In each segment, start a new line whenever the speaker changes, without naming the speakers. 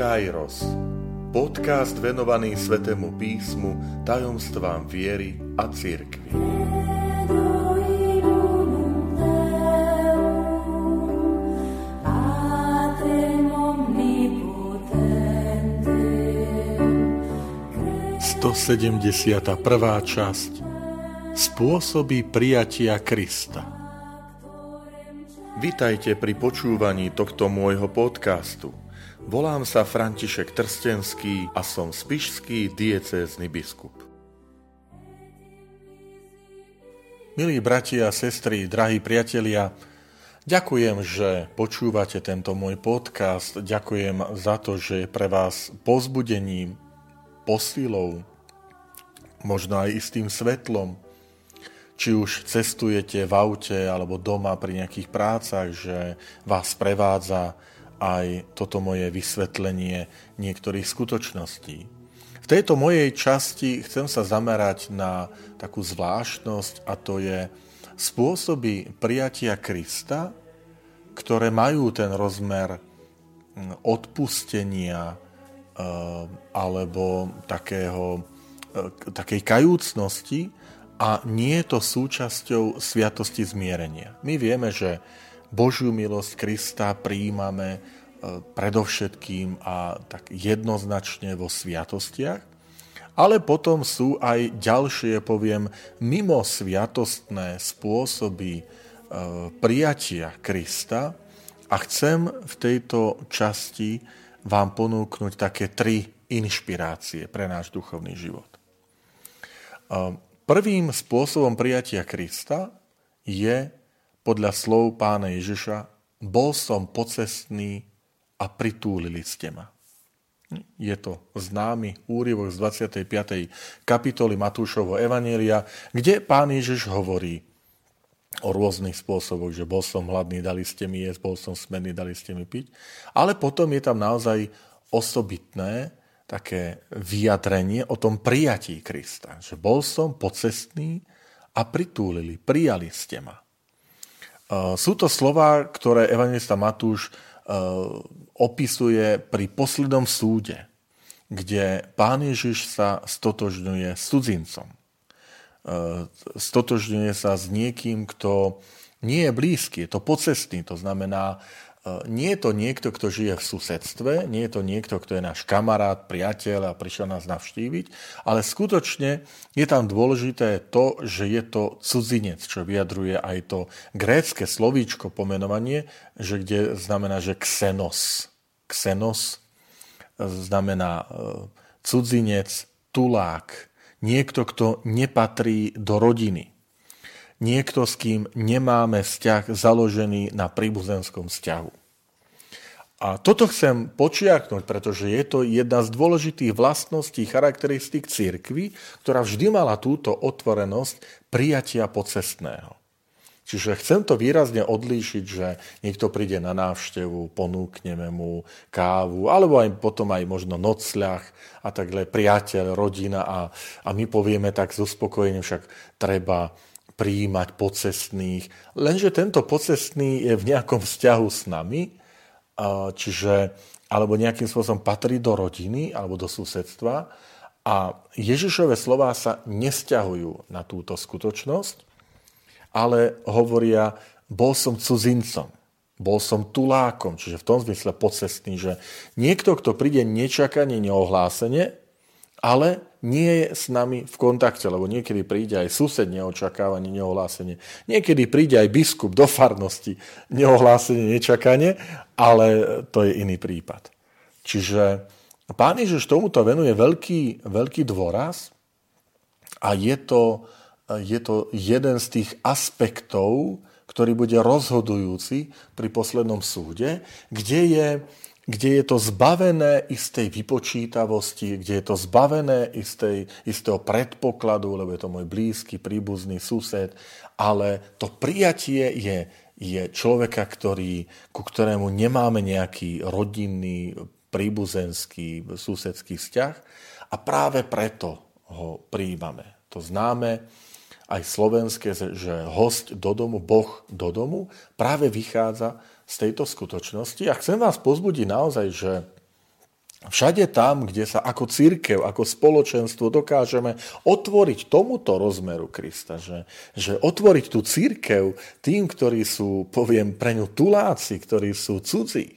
Kairos. Podcast venovaný Svetému písmu, tajomstvám viery a sedemdesiata prvá časť. Spôsoby prijatia Krista. Vitajte pri počúvaní tohto môjho podcastu – Volám sa František Trstenský a som spišský diecézny biskup. Milí bratia sestry, drahí priatelia, ďakujem, že počúvate tento môj podcast. Ďakujem za to, že je pre vás pozbudením, posilou, možno aj istým svetlom, či už cestujete v aute alebo doma pri nejakých prácach, že vás prevádza aj toto moje vysvetlenie niektorých skutočností. V tejto mojej časti chcem sa zamerať na takú zvláštnosť a to je spôsoby prijatia Krista, ktoré majú ten rozmer hm, odpustenia eh, alebo takého, eh, takej kajúcnosti a nie je to súčasťou sviatosti zmierenia. My vieme, že Božiu milosť Krista prijímame e, predovšetkým a tak jednoznačne vo sviatostiach, ale potom sú aj ďalšie, poviem, mimo sviatostné spôsoby e, prijatia Krista a chcem v tejto časti vám ponúknuť také tri inšpirácie pre náš duchovný život. E, prvým spôsobom prijatia Krista je podľa slov pána Ježiša, bol som pocestný a pritúlili ste ma. Je to známy úryvok z 25. kapitoly Matúšovho Evanielia, kde pán Ježiš hovorí o rôznych spôsoboch, že bol som hladný, dali ste mi jesť, bol som smerný, dali ste mi piť. Ale potom je tam naozaj osobitné také vyjadrenie o tom prijatí Krista. Že bol som pocestný a pritúlili, prijali ste ma. Eh, sú to slova, ktoré evangelista Matúš eh, opisuje pri poslednom súde, kde pán Ježiš sa stotožňuje s cudzincom. Eh, stotožňuje sa s niekým, kto nie je blízky, je to pocestný, to znamená, nie je to niekto, kto žije v susedstve, nie je to niekto, kto je náš kamarát, priateľ a prišiel nás navštíviť, ale skutočne je tam dôležité to, že je to cudzinec, čo vyjadruje aj to grécke slovíčko pomenovanie, že kde znamená, že xenos. Xenos znamená e, cudzinec, tulák, niekto, kto nepatrí do rodiny niekto, s kým nemáme vzťah založený na príbuzenskom vzťahu. A toto chcem počiarknúť, pretože je to jedna z dôležitých vlastností, charakteristík církvy, ktorá vždy mala túto otvorenosť prijatia pocestného. Čiže chcem to výrazne odlíšiť, že niekto príde na návštevu, ponúkneme mu kávu, alebo aj potom aj možno nocľah a takhle priateľ, rodina a, a my povieme tak z uspokojenia, však treba prijímať pocestných. Lenže tento pocestný je v nejakom vzťahu s nami, čiže alebo nejakým spôsobom patrí do rodiny alebo do susedstva. A Ježišové slová sa nesťahujú na túto skutočnosť, ale hovoria, bol som cudzincom, bol som tulákom, čiže v tom zmysle pocestný, že niekto, kto príde nečakane, neohlásenie, ale nie je s nami v kontakte, lebo niekedy príde aj sused neočakávanie, neohlásenie. Niekedy príde aj biskup do farnosti, neohlásenie, nečakanie, ale to je iný prípad. Čiže pán Ježiš tomuto venuje veľký, veľký dôraz a je to, je to jeden z tých aspektov, ktorý bude rozhodujúci pri poslednom súde, kde je kde je to zbavené istej vypočítavosti, kde je to zbavené istej, istého predpokladu, lebo je to môj blízky, príbuzný sused, ale to prijatie je, je človeka, ktorý, ku ktorému nemáme nejaký rodinný, príbuzenský, susedský vzťah a práve preto ho príjmame. To známe aj slovenské, že host do domu, Boh do domu, práve vychádza z tejto skutočnosti a chcem vás pozbudiť naozaj, že Všade tam, kde sa ako církev, ako spoločenstvo dokážeme otvoriť tomuto rozmeru Krista, že, že otvoriť tú církev tým, ktorí sú, poviem, pre ňu tuláci, ktorí sú cudzí,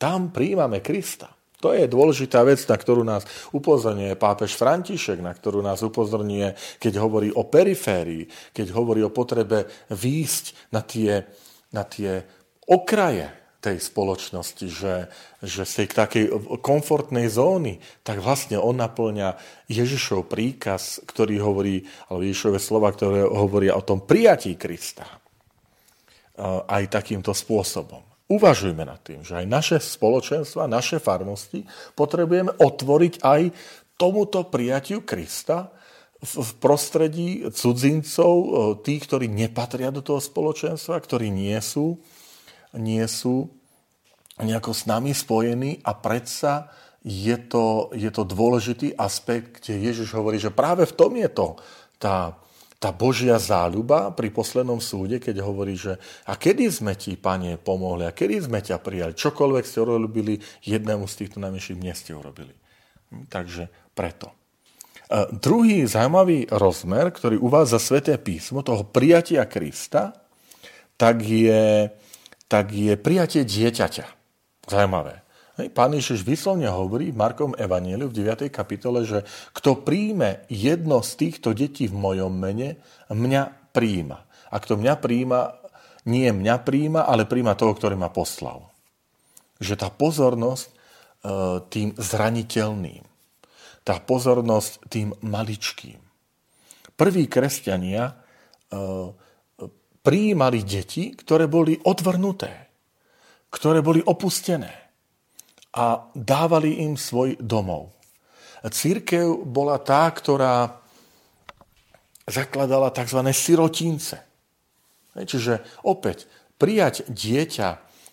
tam príjmame Krista. To je dôležitá vec, na ktorú nás upozorňuje pápež František, na ktorú nás upozorňuje, keď hovorí o periférii, keď hovorí o potrebe výjsť na tie, na tie okraje tej spoločnosti, že, že z tej takej komfortnej zóny, tak vlastne on naplňa Ježišov príkaz, ktorý hovorí, alebo Ježišové slova, ktoré hovoria o tom prijatí Krista. Aj takýmto spôsobom. Uvažujme nad tým, že aj naše spoločenstva, naše farnosti potrebujeme otvoriť aj tomuto prijatiu Krista v prostredí cudzincov, tých, ktorí nepatria do toho spoločenstva, ktorí nie sú, nie sú nejako s nami spojení a predsa je to, je to dôležitý aspekt, kde Ježiš hovorí, že práve v tom je to tá, tá Božia záľuba pri poslednom súde, keď hovorí, že a kedy sme ti, Pane, pomohli a kedy sme ťa prijali, čokoľvek ste urobili, jednému z týchto najmenších nie ste urobili. Hm, takže preto. E, druhý zaujímavý rozmer, ktorý uvádza Sveté písmo, toho prijatia Krista, tak je, tak je prijatie dieťaťa. Zaujímavé. Pán Ježiš vyslovne hovorí v Markom Evanieliu v 9. kapitole, že kto príjme jedno z týchto detí v mojom mene, mňa príjma. A kto mňa príjma, nie mňa príjma, ale príjma toho, ktorý ma poslal. Že tá pozornosť e, tým zraniteľným, tá pozornosť tým maličkým. Prví kresťania e, prijímali deti, ktoré boli odvrnuté, ktoré boli opustené a dávali im svoj domov. Církev bola tá, ktorá zakladala tzv. sirotínce. Čiže opäť prijať dieťa,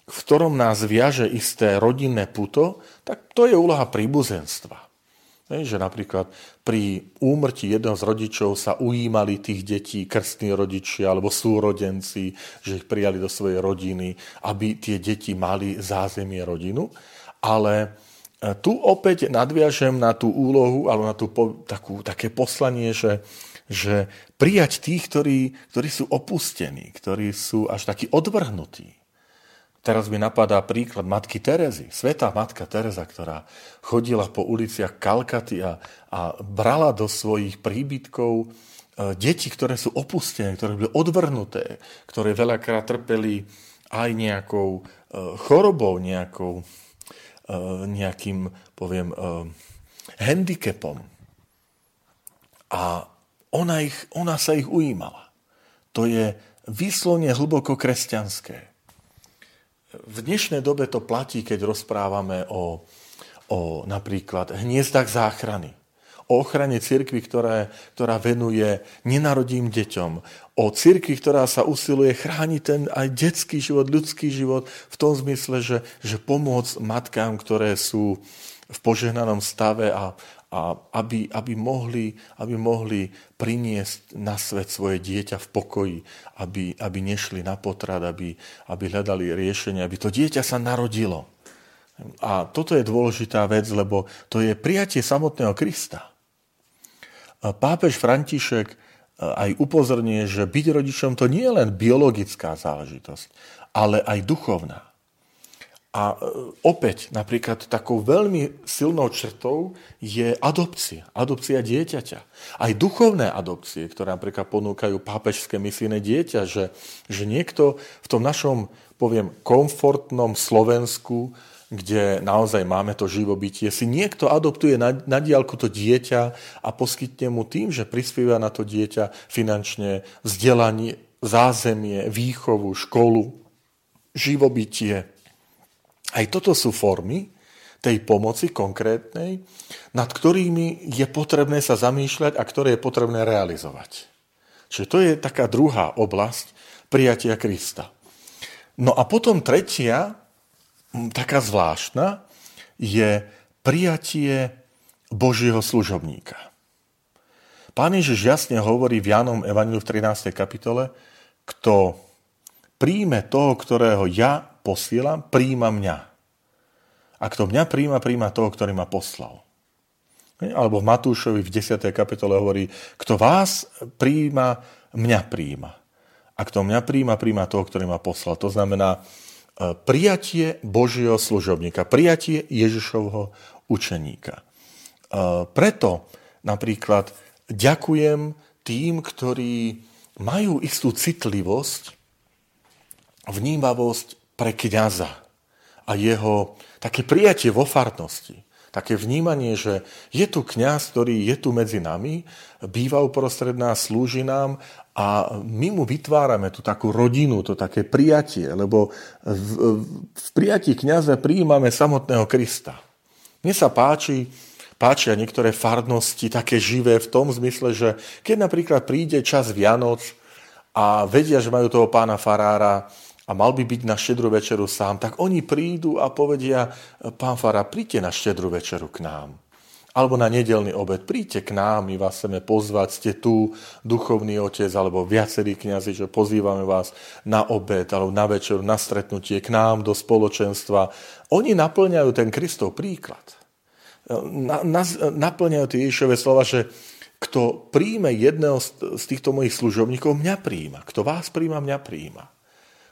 v ktorom nás viaže isté rodinné puto, tak to je úloha príbuzenstva. Že napríklad pri úmrtí jedného z rodičov sa ujímali tých detí krstní rodičia alebo súrodenci, že ich prijali do svojej rodiny, aby tie deti mali zázemie rodinu. Ale e, tu opäť nadviažem na tú úlohu, alebo na tú takú, také poslanie, že, že prijať tých, ktorí, ktorí sú opustení, ktorí sú až takí odvrhnutí. Teraz mi napadá príklad matky Terezy, svetá matka Teresa, ktorá chodila po uliciach Kalkaty a, a brala do svojich príbytkov e, deti, ktoré sú opustené, ktoré boli odvrhnuté, ktoré veľakrát trpeli aj nejakou e, chorobou, nejakou Eh, nejakým, poviem, handicapom. A ona, ich, ona sa ich ujímala. To je výslovne hlboko kresťanské. V dnešnej dobe to platí, keď rozprávame o, o napríklad hniezdach záchrany o ochrane cirkvi, ktorá, ktorá venuje nenarodím deťom, o cirkvi, ktorá sa usiluje chrániť ten aj detský život, ľudský život v tom zmysle, že, že pomôcť matkám, ktoré sú v požehnanom stave a, a aby, aby, mohli, aby mohli priniesť na svet svoje dieťa v pokoji, aby, aby nešli na potrat, aby, aby hľadali riešenie, aby to dieťa sa narodilo. A toto je dôležitá vec, lebo to je prijatie samotného Krista. Pápež František e, aj upozorňuje, že byť rodičom to nie je len biologická záležitosť, ale aj duchovná. A e, opäť napríklad takou veľmi silnou črtou je adopcia. Adopcia dieťaťa. Aj duchovné adopcie, ktoré napríklad ponúkajú pápežské misijné dieťa, že, že niekto v tom našom, poviem, komfortnom Slovensku kde naozaj máme to živobytie, si niekto adoptuje na, na diálku to dieťa a poskytne mu tým, že prispieva na to dieťa finančne vzdelanie, zázemie, výchovu, školu, živobytie. Aj toto sú formy tej pomoci konkrétnej, nad ktorými je potrebné sa zamýšľať a ktoré je potrebné realizovať. Čiže to je taká druhá oblasť prijatia Krista. No a potom tretia taká zvláštna, je prijatie Božieho služobníka. Pán Ježiš jasne hovorí v Jánom Evangeliu v 13. kapitole, kto príjme toho, ktorého ja posielam, príjma mňa. A kto mňa príjma, príjma toho, ktorý ma poslal. Alebo v Matúšovi v 10. kapitole hovorí, kto vás príjma, mňa príjma. A kto mňa príjma, príjma toho, ktorý ma poslal. To znamená e, prijatie Božieho služobníka, prijatie Ježišovho učeníka. E, preto napríklad ďakujem tým, ktorí majú istú citlivosť, vnímavosť pre kňaza a jeho také prijatie vo farnosti také vnímanie, že je tu kňaz, ktorý je tu medzi nami, býva uprostred nás, slúži nám a my mu vytvárame tú takú rodinu, to také prijatie, lebo v, v prijatí kňaza prijímame samotného Krista. Mne sa páči, páčia niektoré farnosti také živé v tom zmysle, že keď napríklad príde čas Vianoc a vedia, že majú toho pána farára, a mal by byť na štedrú večeru sám, tak oni prídu a povedia, pán Fara, príďte na štedrú večeru k nám. Alebo na nedelný obed, príďte k nám, my vás chceme pozvať, ste tu, duchovný otec, alebo viacerí kniazy, že pozývame vás na obed, alebo na večeru, na stretnutie k nám do spoločenstva. Oni naplňajú ten Kristov príklad. Na, na, naplňajú tie Ježišové slova, že kto príjme jedného z týchto mojich služobníkov, mňa príjma. Kto vás príjma, mňa príjma.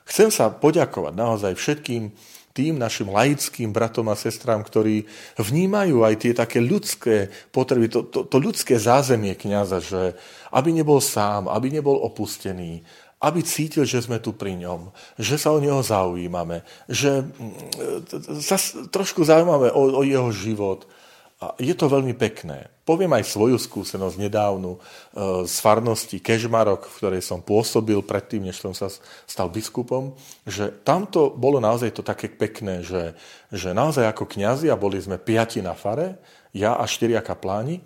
Chcem sa poďakovať naozaj všetkým tým našim laickým bratom a sestrám, ktorí vnímajú aj tie také ľudské potreby, to, to, to ľudské zázemie kniaza, že aby nebol sám, aby nebol opustený, aby cítil, že sme tu pri ňom, že sa o neho zaujímame, že mm, sa trošku zaujímame o, o jeho život, a je to veľmi pekné. Poviem aj svoju skúsenosť nedávnu e, z farnosti Kežmarok, v ktorej som pôsobil predtým, než som sa stal biskupom, že tamto bolo naozaj to také pekné, že, že naozaj ako kňazi, a boli sme piati na fare, ja a štyria kapláni,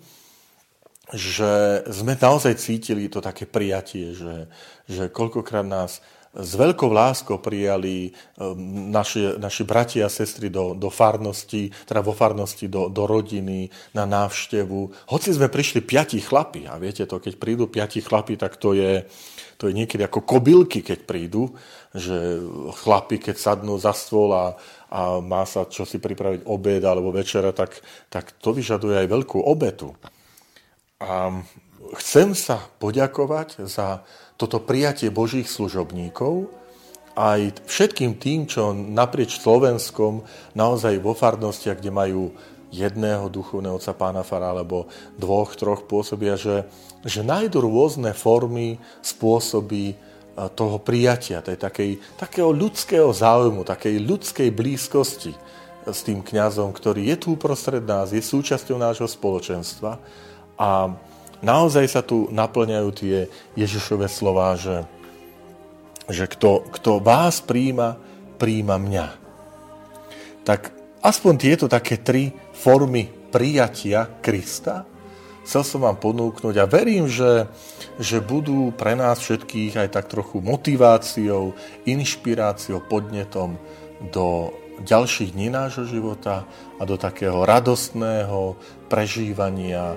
že sme naozaj cítili to také prijatie, že, že koľkokrát nás s veľkou láskou prijali ehm, naši, naši bratia a sestry do, do farnosti, teda vo farnosti do, do rodiny, na návštevu. Hoci sme prišli piati chlapi, a viete to, keď prídu piati chlapi, tak to je, to je niekedy ako kobylky, keď prídu, že chlapi, keď sadnú za stôl a, a má sa čo si pripraviť obed alebo večera, tak, tak to vyžaduje aj veľkú obetu. A chcem sa poďakovať za toto prijatie Božích služobníkov aj všetkým tým, čo naprieč Slovenskom naozaj vo farnostiach, kde majú jedného duchovného otca pána Fara alebo dvoch, troch pôsobia, že, že nájdu rôzne formy, spôsoby e, toho prijatia, tej takej, takého ľudského záujmu, takej ľudskej blízkosti s tým kňazom, ktorý je tu uprostred nás, je súčasťou nášho spoločenstva. A naozaj sa tu naplňajú tie Ježišové slova, že, že kto, kto vás príjma, príjma mňa. Tak aspoň tieto také tri formy prijatia Krista chcel som vám ponúknuť a verím, že, že budú pre nás všetkých aj tak trochu motiváciou, inšpiráciou, podnetom do ďalších dní nášho života a do takého radostného prežívania